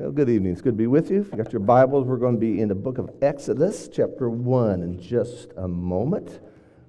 Well, good evening. It's good to be with you. If you got your Bibles, we're going to be in the book of Exodus, chapter 1, in just a moment.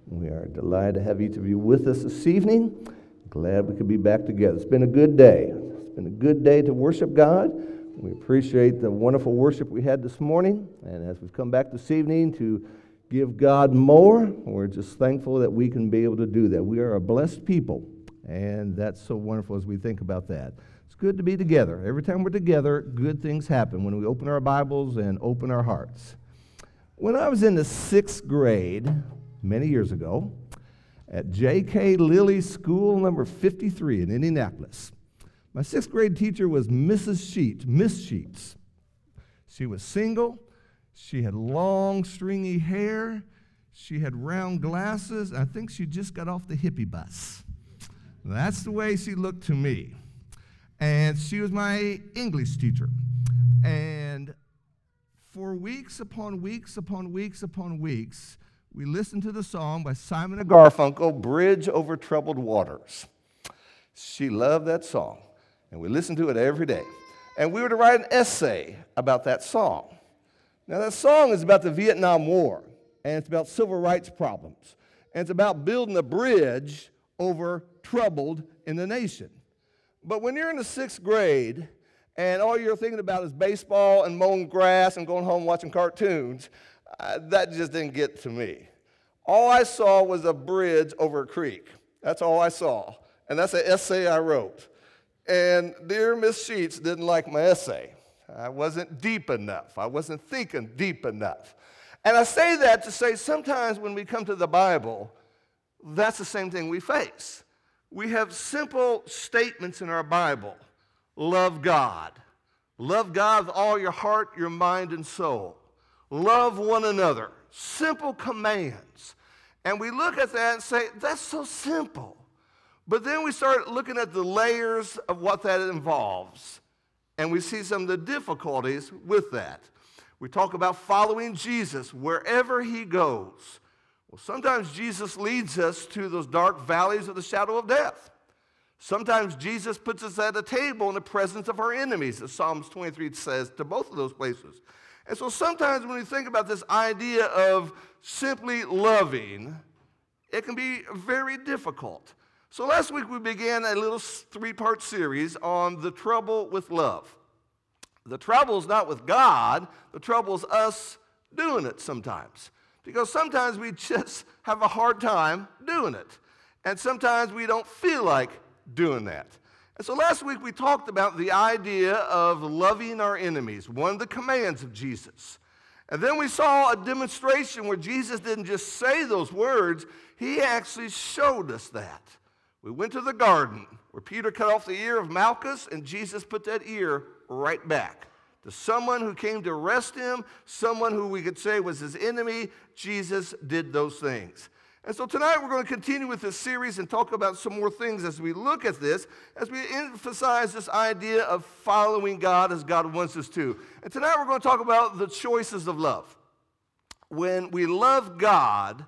We are delighted to have each of you with us this evening. Glad we could be back together. It's been a good day. It's been a good day to worship God. We appreciate the wonderful worship we had this morning. And as we've come back this evening to give God more, we're just thankful that we can be able to do that. We are a blessed people. And that's so wonderful as we think about that good to be together. Every time we're together, good things happen when we open our Bibles and open our hearts. When I was in the sixth grade, many years ago, at J.K. Lilly School number 53 in Indianapolis, my sixth grade teacher was Mrs. Sheets, Miss Sheets. She was single, she had long, stringy hair, she had round glasses. I think she just got off the hippie bus. That's the way she looked to me. And she was my English teacher. And for weeks upon weeks upon weeks upon weeks, we listened to the song by Simon and Garfunkel, Bridge Over Troubled Waters. She loved that song, and we listened to it every day. And we were to write an essay about that song. Now, that song is about the Vietnam War, and it's about civil rights problems, and it's about building a bridge over troubled in the nation. But when you're in the sixth grade and all you're thinking about is baseball and mowing grass and going home watching cartoons, uh, that just didn't get to me. All I saw was a bridge over a creek. That's all I saw. And that's an essay I wrote. And dear Miss Sheets didn't like my essay. I wasn't deep enough. I wasn't thinking deep enough. And I say that to say sometimes when we come to the Bible, that's the same thing we face we have simple statements in our Bible love God. Love God with all your heart, your mind, and soul. Love one another. Simple commands. And we look at that and say, that's so simple. But then we start looking at the layers of what that involves. And we see some of the difficulties with that. We talk about following Jesus wherever he goes. Well, sometimes Jesus leads us to those dark valleys of the shadow of death. Sometimes Jesus puts us at a table in the presence of our enemies, as Psalms 23 says to both of those places. And so sometimes when we think about this idea of simply loving, it can be very difficult. So last week we began a little three part series on the trouble with love. The trouble is not with God, the trouble is us doing it sometimes. Because sometimes we just have a hard time doing it. And sometimes we don't feel like doing that. And so last week we talked about the idea of loving our enemies, one of the commands of Jesus. And then we saw a demonstration where Jesus didn't just say those words, he actually showed us that. We went to the garden where Peter cut off the ear of Malchus, and Jesus put that ear right back to someone who came to arrest him, someone who we could say was his enemy. Jesus did those things. And so tonight we're going to continue with this series and talk about some more things as we look at this, as we emphasize this idea of following God as God wants us to. And tonight we're going to talk about the choices of love. When we love God,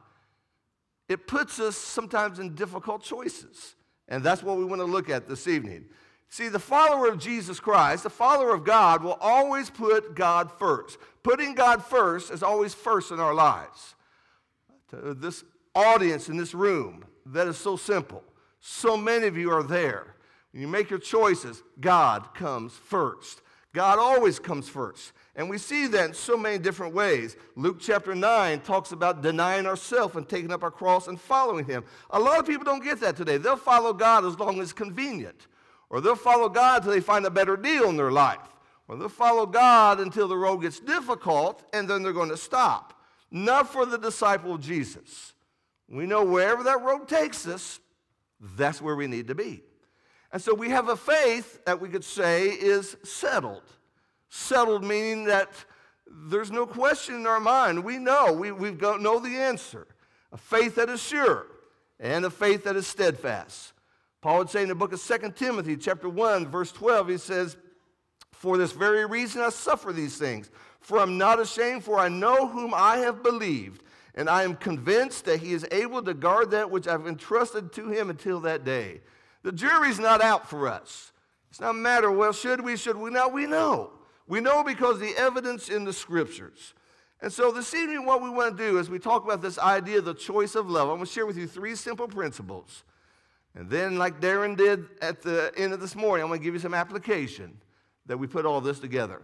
it puts us sometimes in difficult choices. And that's what we want to look at this evening. See, the follower of Jesus Christ, the follower of God, will always put God first. Putting God first is always first in our lives. To this audience in this room, that is so simple. So many of you are there. When you make your choices, God comes first. God always comes first. And we see that in so many different ways. Luke chapter 9 talks about denying ourselves and taking up our cross and following Him. A lot of people don't get that today. They'll follow God as long as convenient. Or they'll follow God until they find a better deal in their life. Or they'll follow God until the road gets difficult and then they're going to stop. Not for the disciple of Jesus. We know wherever that road takes us, that's where we need to be. And so we have a faith that we could say is settled. Settled meaning that there's no question in our mind. We know, we, we know the answer. A faith that is sure and a faith that is steadfast. Paul would say in the book of 2 Timothy, chapter 1, verse 12, he says, For this very reason I suffer these things, for I'm not ashamed, for I know whom I have believed, and I am convinced that he is able to guard that which I've entrusted to him until that day. The jury's not out for us. It's not a matter, well, should we, should we? Now we know. We know because the evidence in the scriptures. And so this evening, what we want to do is we talk about this idea of the choice of love. I'm going to share with you three simple principles. And then, like Darren did at the end of this morning, I'm going to give you some application that we put all this together.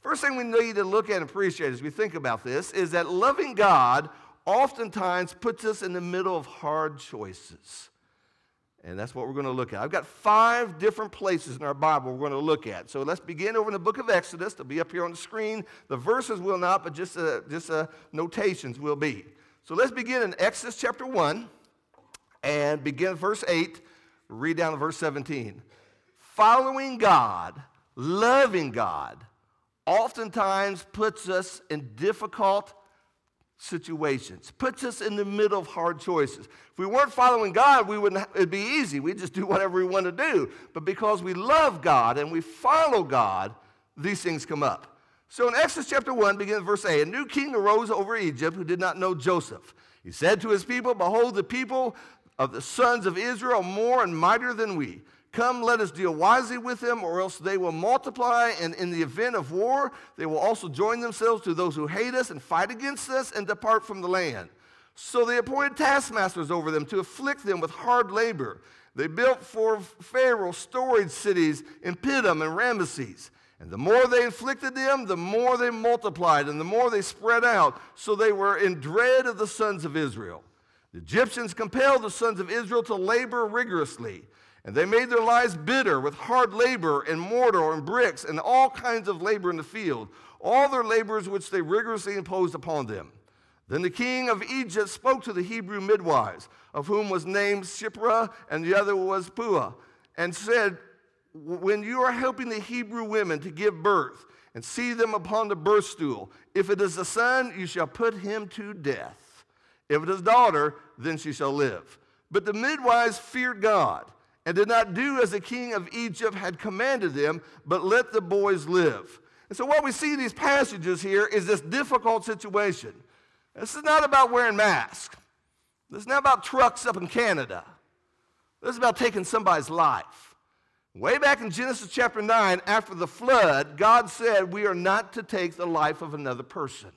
First thing we need to look at and appreciate as we think about this is that loving God oftentimes puts us in the middle of hard choices. And that's what we're going to look at. I've got five different places in our Bible we're going to look at. So let's begin over in the book of Exodus. They'll be up here on the screen. The verses will not, but just, uh, just uh, notations will be. So let's begin in Exodus chapter 1 and begin verse 8, read down to verse 17. Following God, loving God, oftentimes puts us in difficult situations, puts us in the middle of hard choices. If we weren't following God, we wouldn't, it'd be easy. We'd just do whatever we want to do. But because we love God and we follow God, these things come up. So in Exodus chapter 1, beginning verse 8, a new king arose over Egypt who did not know Joseph. He said to his people, Behold, the people of the sons of Israel more and mightier than we. Come, let us deal wisely with them, or else they will multiply, and in the event of war, they will also join themselves to those who hate us and fight against us and depart from the land. So they appointed taskmasters over them to afflict them with hard labor. They built for Pharaoh storage cities in Pithom and Ramesses. And the more they inflicted them, the more they multiplied, and the more they spread out. So they were in dread of the sons of Israel. The Egyptians compelled the sons of Israel to labor rigorously. And they made their lives bitter with hard labor and mortar and bricks and all kinds of labor in the field, all their labors which they rigorously imposed upon them. Then the king of Egypt spoke to the Hebrew midwives, of whom was named Shiphrah and the other was Puah, and said, When you are helping the Hebrew women to give birth and see them upon the birth stool, if it is a son, you shall put him to death. If it is daughter, then she shall live. But the midwives feared God and did not do as the king of Egypt had commanded them, but let the boys live. And so, what we see in these passages here is this difficult situation. This is not about wearing masks, this is not about trucks up in Canada. This is about taking somebody's life. Way back in Genesis chapter 9, after the flood, God said, We are not to take the life of another person.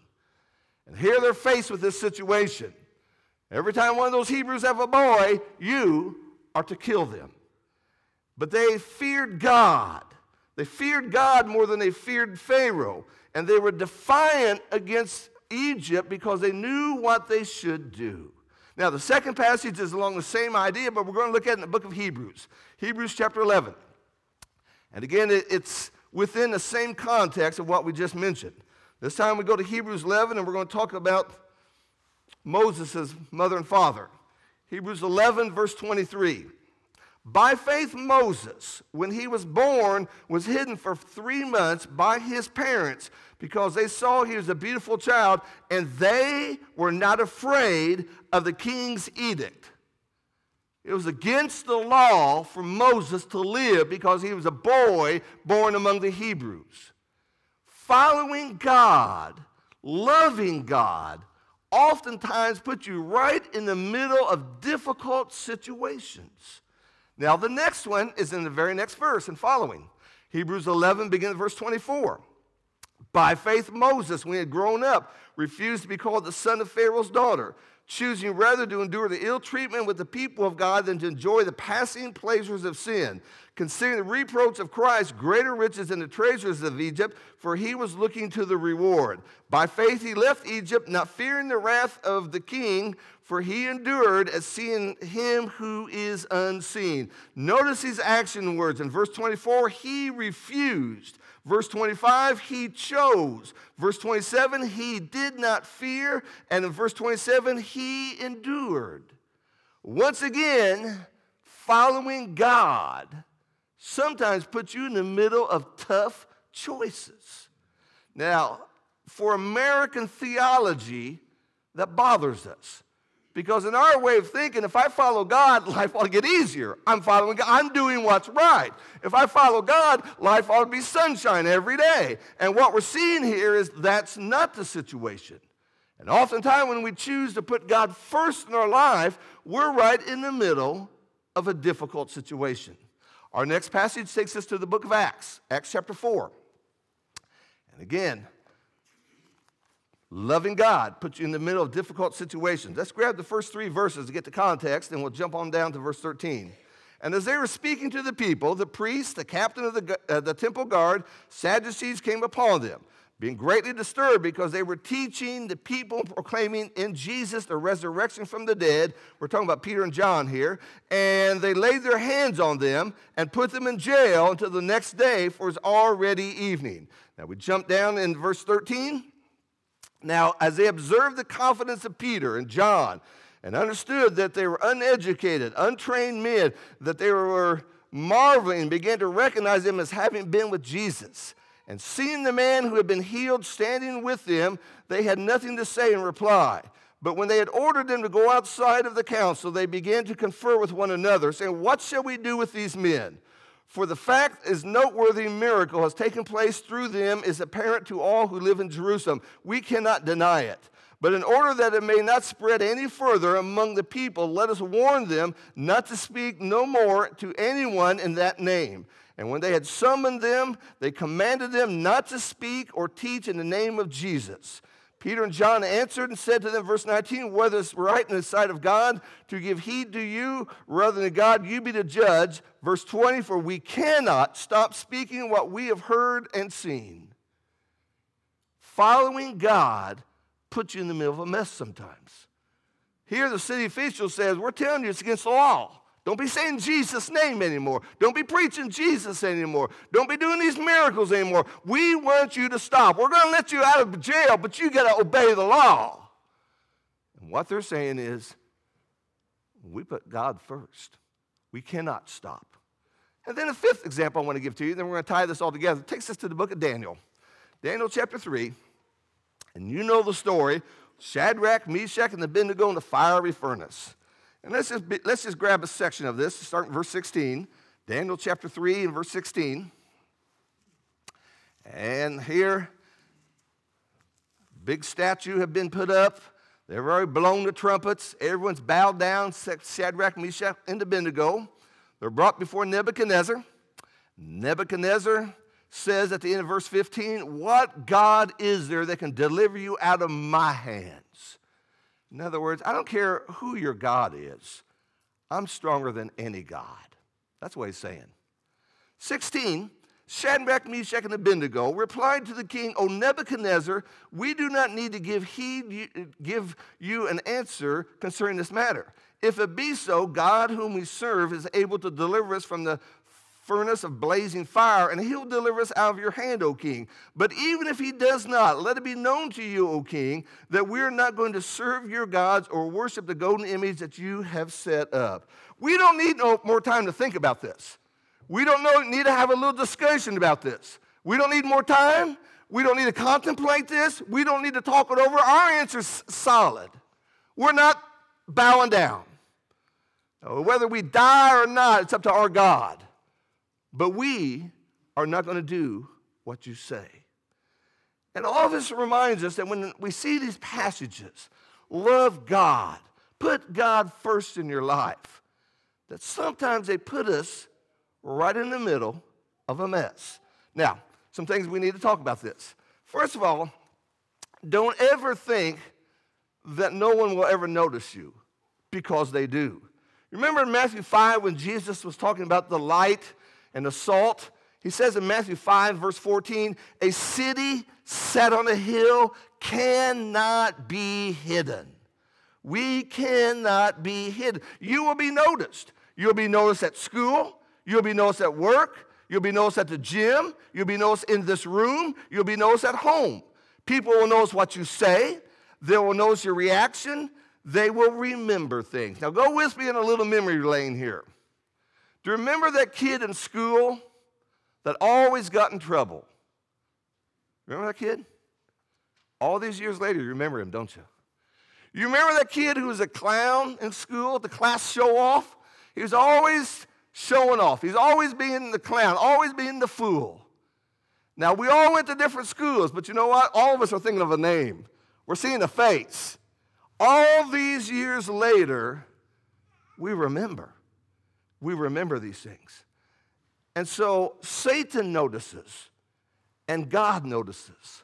And here they're faced with this situation. Every time one of those Hebrews have a boy, you are to kill them. But they feared God. They feared God more than they feared Pharaoh. And they were defiant against Egypt because they knew what they should do. Now, the second passage is along the same idea, but we're going to look at it in the book of Hebrews, Hebrews chapter 11. And again, it's within the same context of what we just mentioned. This time we go to Hebrews 11, and we're going to talk about Moses' mother and father. Hebrews 11, verse 23. By faith, Moses, when he was born, was hidden for three months by his parents because they saw he was a beautiful child and they were not afraid of the king's edict. It was against the law for Moses to live because he was a boy born among the Hebrews. Following God, loving God, oftentimes puts you right in the middle of difficult situations. Now, the next one is in the very next verse and following. Hebrews 11, beginning verse 24. By faith, Moses, when he had grown up, refused to be called the son of Pharaoh's daughter, choosing rather to endure the ill treatment with the people of God than to enjoy the passing pleasures of sin, considering the reproach of Christ greater riches than the treasures of Egypt, for he was looking to the reward. By faith he left Egypt, not fearing the wrath of the king, for he endured as seeing him who is unseen. Notice his action words. In verse 24, he refused Verse 25, he chose. Verse 27, he did not fear. And in verse 27, he endured. Once again, following God sometimes puts you in the middle of tough choices. Now, for American theology, that bothers us. Because in our way of thinking, if I follow God, life ought to get easier. I'm following God. I'm doing what's right. If I follow God, life ought to be sunshine every day. And what we're seeing here is that's not the situation. And oftentimes when we choose to put God first in our life, we're right in the middle of a difficult situation. Our next passage takes us to the book of Acts, Acts chapter 4. And again, loving God puts you in the middle of difficult situations. Let's grab the first three verses to get the context, and we'll jump on down to verse 13. And as they were speaking to the people, the priest, the captain of the, uh, the temple guard, Sadducees came upon them being greatly disturbed because they were teaching the people, proclaiming in Jesus the resurrection from the dead. We're talking about Peter and John here. And they laid their hands on them and put them in jail until the next day, for it's already evening. Now we jump down in verse 13. Now, as they observed the confidence of Peter and John and understood that they were uneducated, untrained men, that they were marveling, began to recognize them as having been with Jesus. And seeing the man who had been healed standing with them, they had nothing to say in reply. But when they had ordered them to go outside of the council, they began to confer with one another, saying, What shall we do with these men? For the fact is noteworthy miracle has taken place through them is apparent to all who live in Jerusalem. We cannot deny it. But in order that it may not spread any further among the people, let us warn them not to speak no more to anyone in that name. And when they had summoned them, they commanded them not to speak or teach in the name of Jesus. Peter and John answered and said to them, verse 19, whether it's right in the sight of God to give heed to you rather than God, you be the judge. Verse 20, for we cannot stop speaking what we have heard and seen. Following God puts you in the middle of a mess sometimes. Here, the city official says, We're telling you it's against the law. Don't be saying Jesus' name anymore. Don't be preaching Jesus anymore. Don't be doing these miracles anymore. We want you to stop. We're going to let you out of jail, but you got to obey the law. And what they're saying is, we put God first. We cannot stop. And then a fifth example I want to give to you, then we're going to tie this all together. It takes us to the book of Daniel. Daniel chapter 3. And you know the story Shadrach, Meshach, and Abednego in the fiery furnace. And let's just, be, let's just grab a section of this, start in verse 16, Daniel chapter 3 and verse 16. And here, big statue have been put up. They've already blown the trumpets. Everyone's bowed down, Shadrach, Meshach, and Abednego. They're brought before Nebuchadnezzar. Nebuchadnezzar says at the end of verse 15, What God is there that can deliver you out of my hand? In other words, I don't care who your God is, I'm stronger than any God. That's what he's saying. 16, Shadrach, Meshach, and Abednego replied to the king, O Nebuchadnezzar, we do not need to give heed, give you an answer concerning this matter. If it be so, God whom we serve is able to deliver us from the furnace of blazing fire, and he'll deliver us out of your hand, O king. But even if he does not, let it be known to you, O king, that we're not going to serve your gods or worship the golden image that you have set up. We don't need no more time to think about this. We don't know, need to have a little discussion about this. We don't need more time. We don't need to contemplate this. We don't need to talk it over. Our answer's solid. We're not bowing down. Whether we die or not, it's up to our God. But we are not going to do what you say. And all this reminds us that when we see these passages, love God, put God first in your life, that sometimes they put us right in the middle of a mess. Now, some things we need to talk about this. First of all, don't ever think that no one will ever notice you because they do. Remember in Matthew 5 when Jesus was talking about the light and the salt. He says in Matthew 5, verse 14, a city set on a hill cannot be hidden. We cannot be hidden. You will be noticed. You'll be noticed at school. You'll be noticed at work. You'll be noticed at the gym. You'll be noticed in this room. You'll be noticed at home. People will notice what you say. They will notice your reaction. They will remember things. Now, go with me in a little memory lane here. Do you remember that kid in school that always got in trouble? Remember that kid? All these years later, you remember him, don't you? You remember that kid who was a clown in school the class show off? He was always showing off. He's always being the clown, always being the fool. Now, we all went to different schools, but you know what? All of us are thinking of a name. We're seeing a face. All these years later, we remember we remember these things. And so Satan notices and God notices.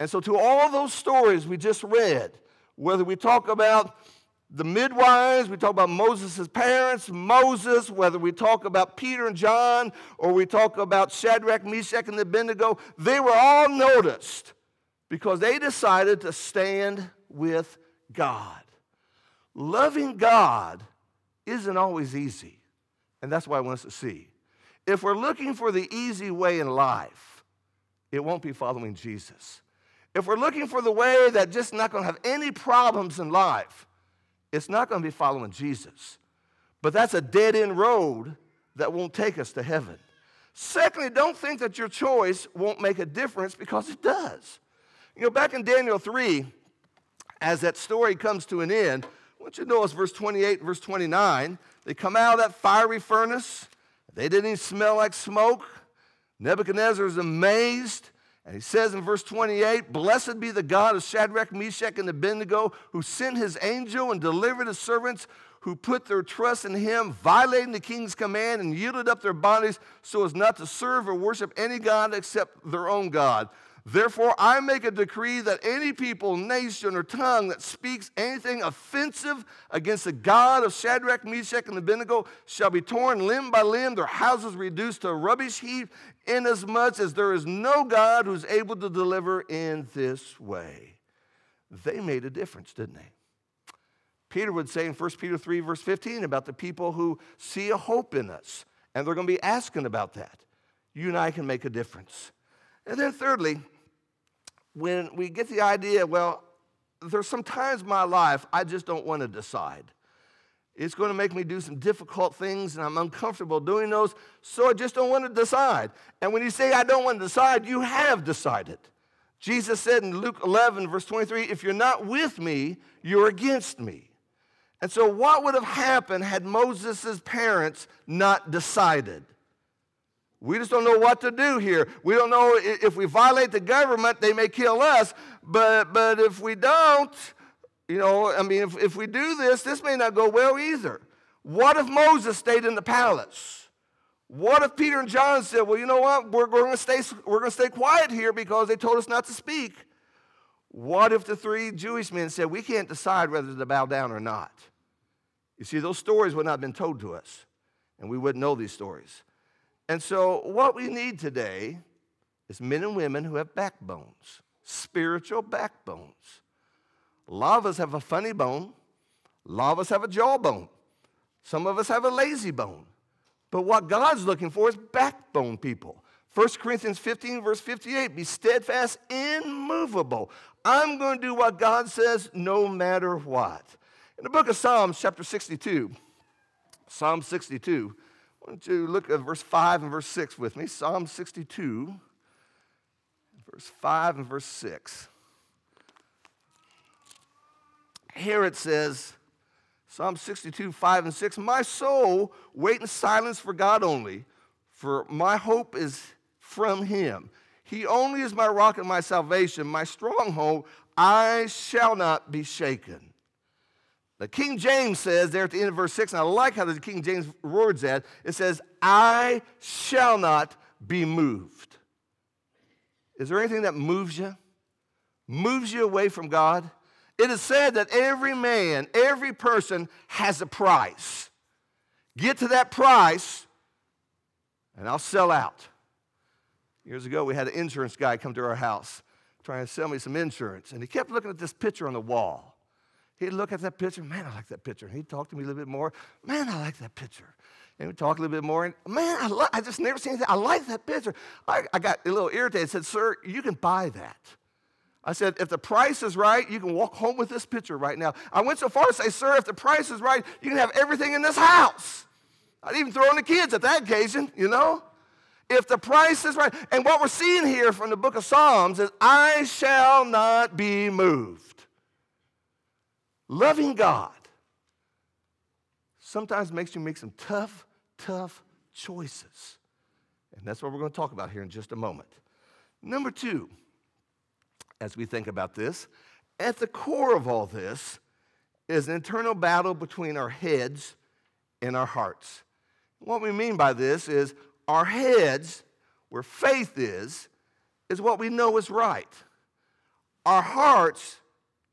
And so, to all those stories we just read, whether we talk about the midwives, we talk about Moses' parents, Moses, whether we talk about Peter and John, or we talk about Shadrach, Meshach, and Abednego, they were all noticed because they decided to stand with God. Loving God isn't always easy, and that's why I want us to see. If we're looking for the easy way in life, it won't be following Jesus. If we're looking for the way that just not going to have any problems in life, it's not going to be following Jesus. But that's a dead end road that won't take us to heaven. Secondly, don't think that your choice won't make a difference because it does. You know, back in Daniel 3, as that story comes to an end, I want you to notice verse 28 verse 29. They come out of that fiery furnace. They didn't even smell like smoke. Nebuchadnezzar is amazed. And he says in verse 28 Blessed be the God of Shadrach, Meshach, and Abednego, who sent his angel and delivered his servants who put their trust in him, violating the king's command, and yielded up their bodies so as not to serve or worship any God except their own God. Therefore, I make a decree that any people, nation, or tongue that speaks anything offensive against the God of Shadrach, Meshach, and Abednego shall be torn limb by limb, their houses reduced to a rubbish heap, inasmuch as there is no God who's able to deliver in this way. They made a difference, didn't they? Peter would say in 1 Peter 3, verse 15, about the people who see a hope in us, and they're going to be asking about that. You and I can make a difference. And then, thirdly, when we get the idea, well, there's some times in my life I just don't want to decide. It's going to make me do some difficult things, and I'm uncomfortable doing those, so I just don't want to decide. And when you say, I don't want to decide, you have decided. Jesus said in Luke 11, verse 23, if you're not with me, you're against me. And so, what would have happened had Moses' parents not decided? We just don't know what to do here. We don't know if we violate the government, they may kill us. But, but if we don't, you know, I mean, if, if we do this, this may not go well either. What if Moses stayed in the palace? What if Peter and John said, well, you know what? We're, we're going to stay, we're going to stay quiet here because they told us not to speak. What if the three Jewish men said, we can't decide whether to bow down or not? You see, those stories would not have been told to us, and we wouldn't know these stories. And so, what we need today is men and women who have backbones, spiritual backbones. A lot of us have a funny bone, a lot of us have a jawbone, some of us have a lazy bone. But what God's looking for is backbone people. 1 Corinthians 15, verse 58 be steadfast, immovable. I'm going to do what God says no matter what. In the book of Psalms, chapter 62, Psalm 62, don't you look at verse 5 and verse 6 with me? Psalm 62, verse 5 and verse 6. Here it says, Psalm 62, 5 and 6 My soul, wait in silence for God only, for my hope is from him. He only is my rock and my salvation, my stronghold. I shall not be shaken. The King James says there at the end of verse 6, and I like how the King James words that, it says, I shall not be moved. Is there anything that moves you? Moves you away from God? It is said that every man, every person has a price. Get to that price, and I'll sell out. Years ago, we had an insurance guy come to our house trying to sell me some insurance, and he kept looking at this picture on the wall. He'd look at that picture, man, I like that picture. He'd talk to me a little bit more, man, I like that picture. And we'd talk a little bit more, and man, I, li- I just never seen anything. I like that picture. I, I got a little irritated. I said, sir, you can buy that. I said, if the price is right, you can walk home with this picture right now. I went so far as to say, sir, if the price is right, you can have everything in this house. I'd even throw in the kids at that occasion, you know? If the price is right. And what we're seeing here from the book of Psalms is, I shall not be moved. Loving God sometimes makes you make some tough, tough choices. And that's what we're going to talk about here in just a moment. Number two, as we think about this, at the core of all this is an internal battle between our heads and our hearts. What we mean by this is our heads, where faith is, is what we know is right. Our hearts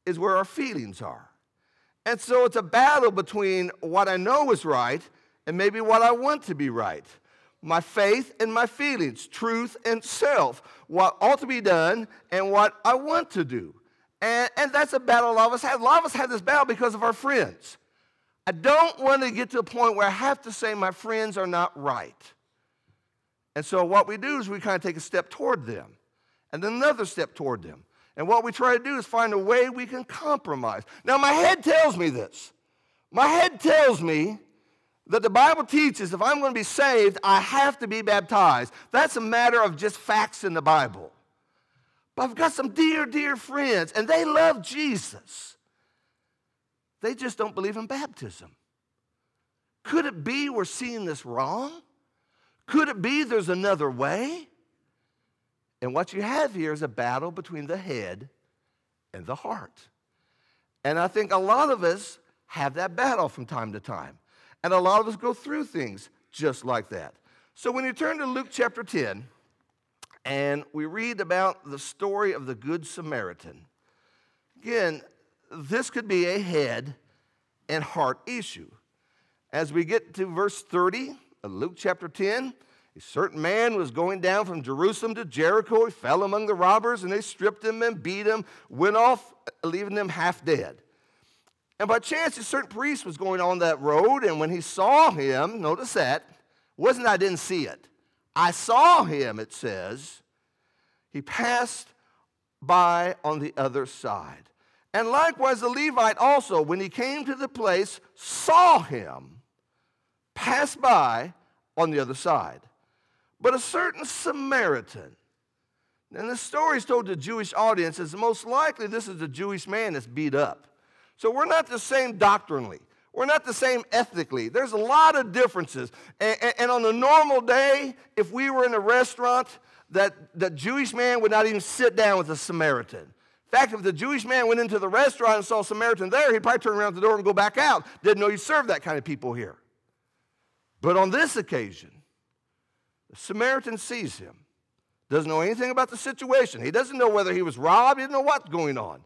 is where our feelings are. And so it's a battle between what I know is right and maybe what I want to be right. My faith and my feelings, truth and self, what ought to be done and what I want to do. And, and that's a battle a lot of us have. A lot of us have this battle because of our friends. I don't want to get to a point where I have to say my friends are not right. And so what we do is we kind of take a step toward them and then another step toward them. And what we try to do is find a way we can compromise. Now, my head tells me this. My head tells me that the Bible teaches if I'm going to be saved, I have to be baptized. That's a matter of just facts in the Bible. But I've got some dear, dear friends, and they love Jesus. They just don't believe in baptism. Could it be we're seeing this wrong? Could it be there's another way? And what you have here is a battle between the head and the heart. And I think a lot of us have that battle from time to time. And a lot of us go through things just like that. So when you turn to Luke chapter 10, and we read about the story of the Good Samaritan, again, this could be a head and heart issue. As we get to verse 30 of Luke chapter 10, a certain man was going down from Jerusalem to Jericho. He fell among the robbers, and they stripped him and beat him, went off, uh, leaving him half dead. And by chance, a certain priest was going on that road, and when he saw him, notice that, wasn't I didn't see it. I saw him, it says. He passed by on the other side. And likewise, the Levite also, when he came to the place, saw him, pass by on the other side but a certain Samaritan. And the story is told to Jewish audiences. Most likely, this is a Jewish man that's beat up. So we're not the same doctrinally. We're not the same ethnically. There's a lot of differences. And, and, and on a normal day, if we were in a restaurant, that the Jewish man would not even sit down with a Samaritan. In fact, if the Jewish man went into the restaurant and saw a Samaritan there, he'd probably turn around the door and go back out. Didn't know you served that kind of people here. But on this occasion, Samaritan sees him, doesn't know anything about the situation. He doesn't know whether he was robbed, he didn't know what's going on.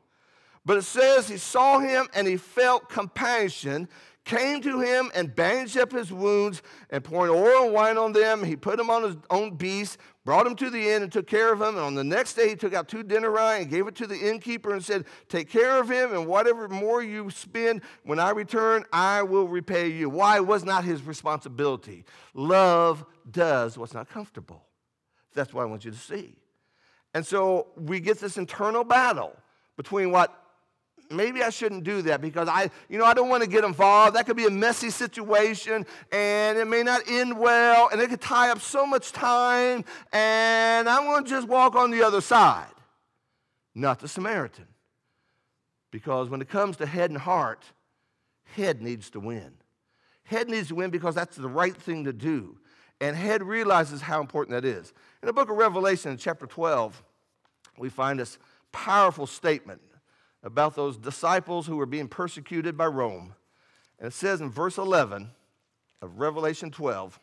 But it says he saw him and he felt compassion, came to him and bandaged up his wounds and pouring oil and wine on them. He put him on his own beast, brought him to the inn and took care of him. And on the next day, he took out two denarii and gave it to the innkeeper and said, Take care of him, and whatever more you spend, when I return, I will repay you. Why? Was not his responsibility. Love does what's not comfortable. That's what I want you to see. And so we get this internal battle between what maybe I shouldn't do that because I, you know, I don't want to get involved. That could be a messy situation and it may not end well and it could tie up so much time and I'm going to just walk on the other side. Not the Samaritan. Because when it comes to head and heart, head needs to win. Head needs to win because that's the right thing to do. And head realizes how important that is. In the book of Revelation, chapter 12, we find this powerful statement about those disciples who were being persecuted by Rome. And it says in verse 11 of Revelation 12,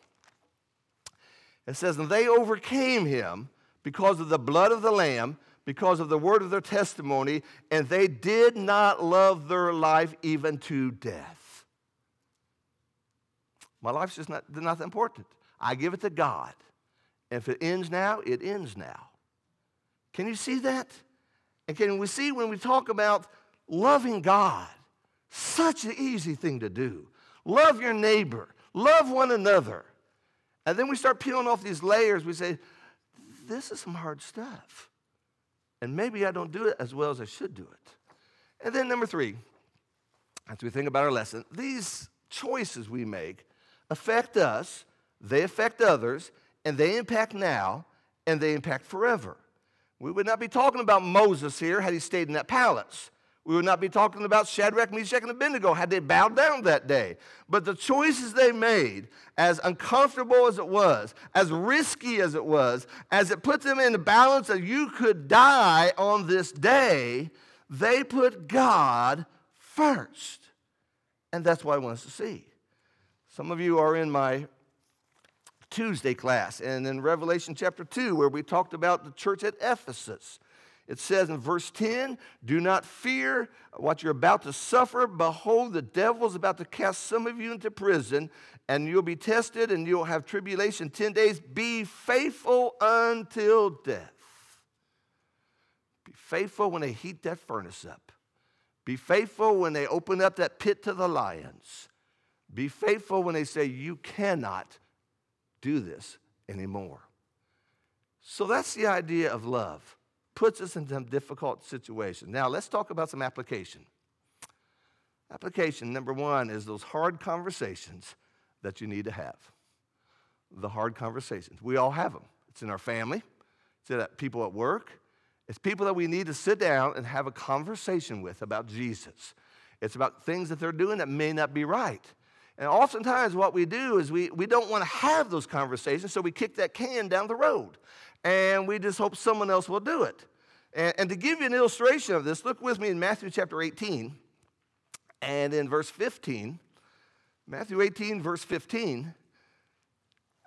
it says, And they overcame him because of the blood of the Lamb, because of the word of their testimony, and they did not love their life even to death. My life's just not, not important. I give it to God. If it ends now, it ends now. Can you see that? And can we see when we talk about loving God, such an easy thing to do. Love your neighbor, love one another. And then we start peeling off these layers. We say, this is some hard stuff. And maybe I don't do it as well as I should do it. And then, number three, as we think about our lesson, these choices we make affect us, they affect others, and they impact now, and they impact forever. We would not be talking about Moses here had he stayed in that palace. We would not be talking about Shadrach, Meshach, and Abednego had they bowed down that day. But the choices they made, as uncomfortable as it was, as risky as it was, as it put them in the balance that you could die on this day, they put God first. And that's what I want us to see. Some of you are in my Tuesday class, and in Revelation chapter 2, where we talked about the church at Ephesus. It says in verse 10 Do not fear what you're about to suffer. Behold, the devil is about to cast some of you into prison, and you'll be tested, and you'll have tribulation 10 days. Be faithful until death. Be faithful when they heat that furnace up. Be faithful when they open up that pit to the lions. Be faithful when they say, You cannot do this anymore. So that's the idea of love puts us in some difficult situations. Now, let's talk about some application. Application number one is those hard conversations that you need to have. The hard conversations. We all have them. It's in our family, it's people at work, it's people that we need to sit down and have a conversation with about Jesus. It's about things that they're doing that may not be right. And oftentimes, what we do is we, we don't want to have those conversations, so we kick that can down the road and we just hope someone else will do it. And, and, to give you an illustration of this, look with me in Matthew chapter 18 and in verse 15. Matthew 18, verse 15.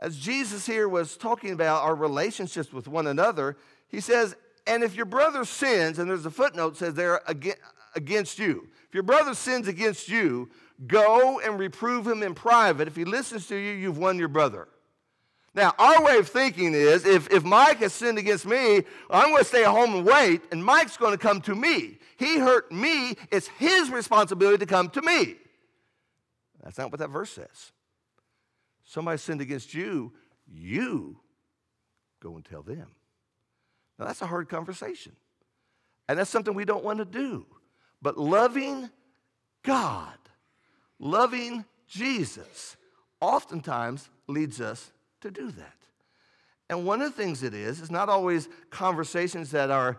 As Jesus here was talking about our relationships with one another, he says, And if your brother sins, and there's a footnote says they're against you. If your brother sins against you, go and reprove him in private. If he listens to you, you've won your brother. Now, our way of thinking is if, if Mike has sinned against me, I'm going to stay at home and wait, and Mike's going to come to me. He hurt me, it's his responsibility to come to me. That's not what that verse says. Somebody sinned against you, you go and tell them. Now, that's a hard conversation. And that's something we don't want to do. But loving God, loving Jesus, oftentimes leads us to do that. And one of the things it is, is not always conversations that are,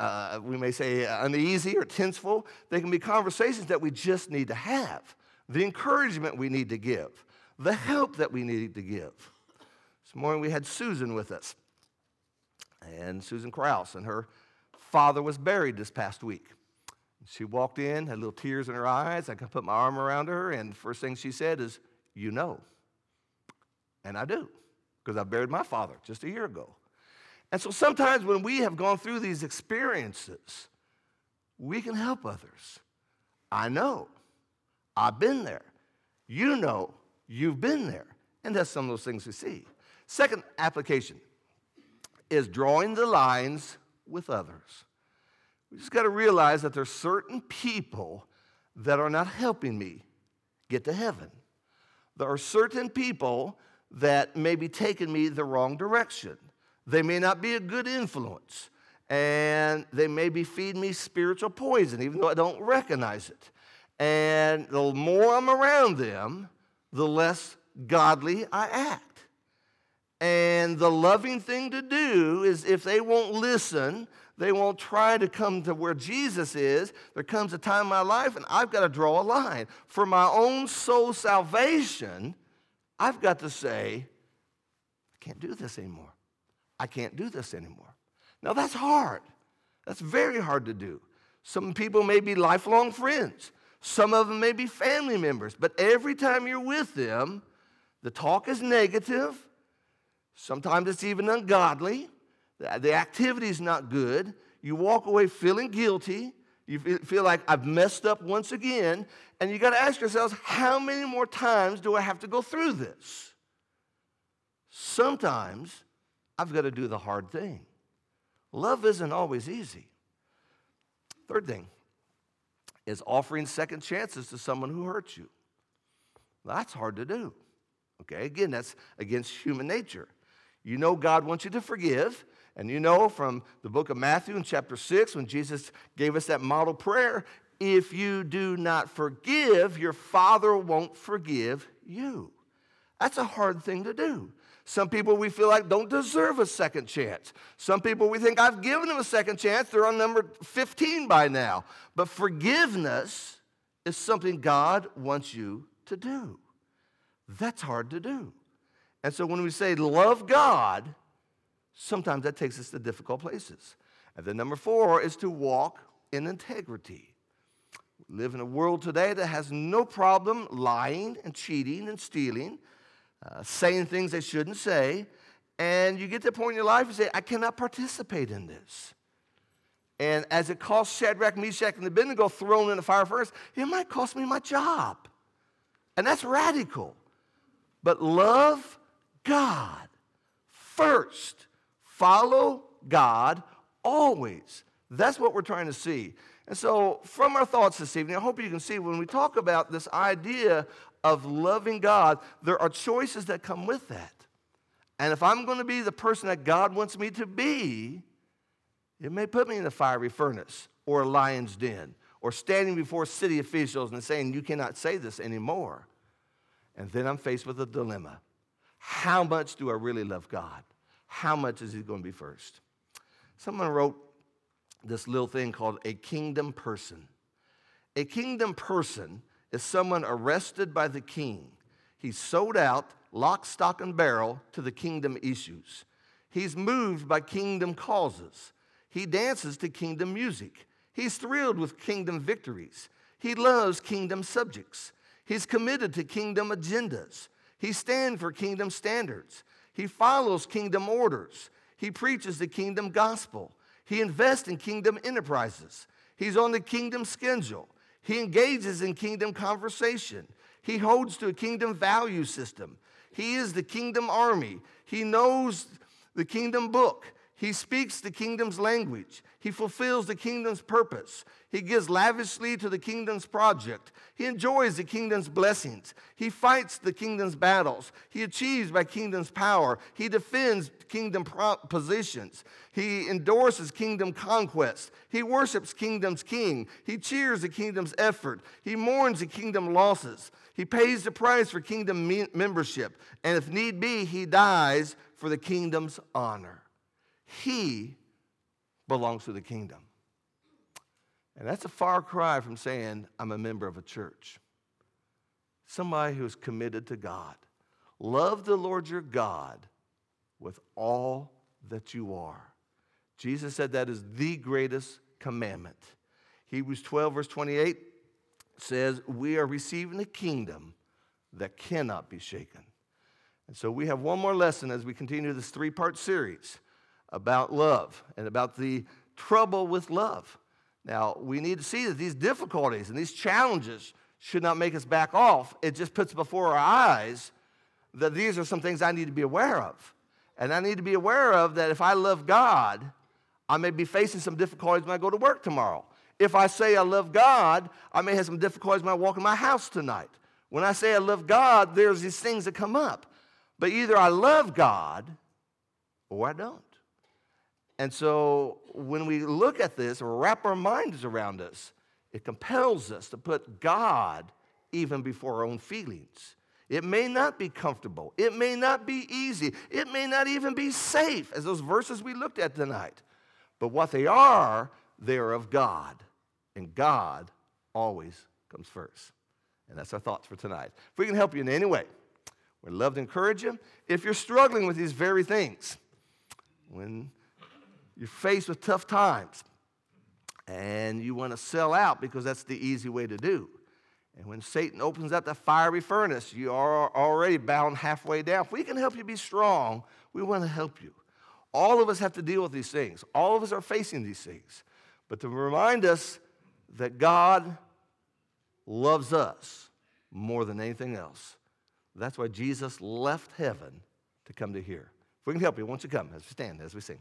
uh, we may say, uneasy or tenseful. They can be conversations that we just need to have, the encouragement we need to give, the help that we need to give. This morning we had Susan with us, and Susan Kraus, and her father was buried this past week. She walked in, had little tears in her eyes. I put my arm around her, and first thing she said is, You know. And I do, because I buried my father just a year ago. And so sometimes when we have gone through these experiences, we can help others. I know. I've been there. You know you've been there. And that's some of those things we see. Second application is drawing the lines with others. We just got to realize that there's certain people that are not helping me get to heaven. There are certain people that may be taking me the wrong direction. They may not be a good influence, and they may be feeding me spiritual poison, even though I don't recognize it. And the more I'm around them, the less godly I act. And the loving thing to do is if they won't listen, they won't try to come to where Jesus is. There comes a time in my life, and I've got to draw a line. For my own soul salvation, I've got to say, I can't do this anymore. I can't do this anymore. Now, that's hard. That's very hard to do. Some people may be lifelong friends, some of them may be family members, but every time you're with them, the talk is negative. Sometimes it's even ungodly. The activity is not good. You walk away feeling guilty. You feel like I've messed up once again. And you got to ask yourselves, how many more times do I have to go through this? Sometimes I've got to do the hard thing. Love isn't always easy. Third thing is offering second chances to someone who hurts you. That's hard to do. Okay, again, that's against human nature. You know God wants you to forgive, and you know from the book of Matthew in chapter 6, when Jesus gave us that model prayer, if you do not forgive, your Father won't forgive you. That's a hard thing to do. Some people we feel like don't deserve a second chance. Some people we think I've given them a second chance. They're on number 15 by now. But forgiveness is something God wants you to do. That's hard to do. And so when we say love God, sometimes that takes us to difficult places. And then number four is to walk in integrity. We live in a world today that has no problem lying and cheating and stealing, uh, saying things they shouldn't say. And you get to the point in your life, and say, I cannot participate in this. And as it cost Shadrach, Meshach, and Abednego thrown in the fire furnace, it might cost me my job. And that's radical. But love God first. Follow God always. That's what we're trying to see. And so, from our thoughts this evening, I hope you can see when we talk about this idea of loving God, there are choices that come with that. And if I'm going to be the person that God wants me to be, it may put me in a fiery furnace or a lion's den or standing before city officials and saying, You cannot say this anymore. And then I'm faced with a dilemma. How much do I really love God? How much is He going to be first? Someone wrote this little thing called a kingdom person. A kingdom person is someone arrested by the king. He's sold out, lock, stock, and barrel to the kingdom issues. He's moved by kingdom causes. He dances to kingdom music. He's thrilled with kingdom victories. He loves kingdom subjects. He's committed to kingdom agendas. He stands for kingdom standards. He follows kingdom orders. He preaches the kingdom gospel. He invests in kingdom enterprises. He's on the kingdom schedule. He engages in kingdom conversation. He holds to a kingdom value system. He is the kingdom army. He knows the kingdom book. He speaks the kingdom's language. He fulfills the kingdom's purpose. He gives lavishly to the kingdom's project. He enjoys the kingdom's blessings. He fights the kingdom's battles. He achieves by kingdom's power. He defends kingdom positions. He endorses kingdom conquest. He worships kingdom's king. He cheers the kingdom's effort. He mourns the kingdom losses. He pays the price for kingdom membership. And if need be, he dies for the kingdom's honor. He belongs to the kingdom. And that's a far cry from saying, I'm a member of a church. Somebody who's committed to God. Love the Lord your God with all that you are. Jesus said that is the greatest commandment. Hebrews 12, verse 28 says, We are receiving a kingdom that cannot be shaken. And so we have one more lesson as we continue this three part series about love and about the trouble with love. Now, we need to see that these difficulties and these challenges should not make us back off. It just puts before our eyes that these are some things I need to be aware of. And I need to be aware of that if I love God, I may be facing some difficulties when I go to work tomorrow. If I say I love God, I may have some difficulties when I walk in my house tonight. When I say I love God, there's these things that come up. But either I love God or I don't. And so when we look at this wrap our minds around this, it compels us to put God even before our own feelings. It may not be comfortable. It may not be easy. It may not even be safe, as those verses we looked at tonight. But what they are, they are of God. And God always comes first. And that's our thoughts for tonight. If we can help you in any way, we'd love to encourage you. If you're struggling with these very things, when you're faced with tough times and you want to sell out because that's the easy way to do. And when Satan opens up that fiery furnace, you are already bound halfway down. If we can help you be strong, we want to help you. All of us have to deal with these things. All of us are facing these things. But to remind us that God loves us more than anything else. That's why Jesus left heaven to come to here. If we can help you, won't you come as we stand, as we sing?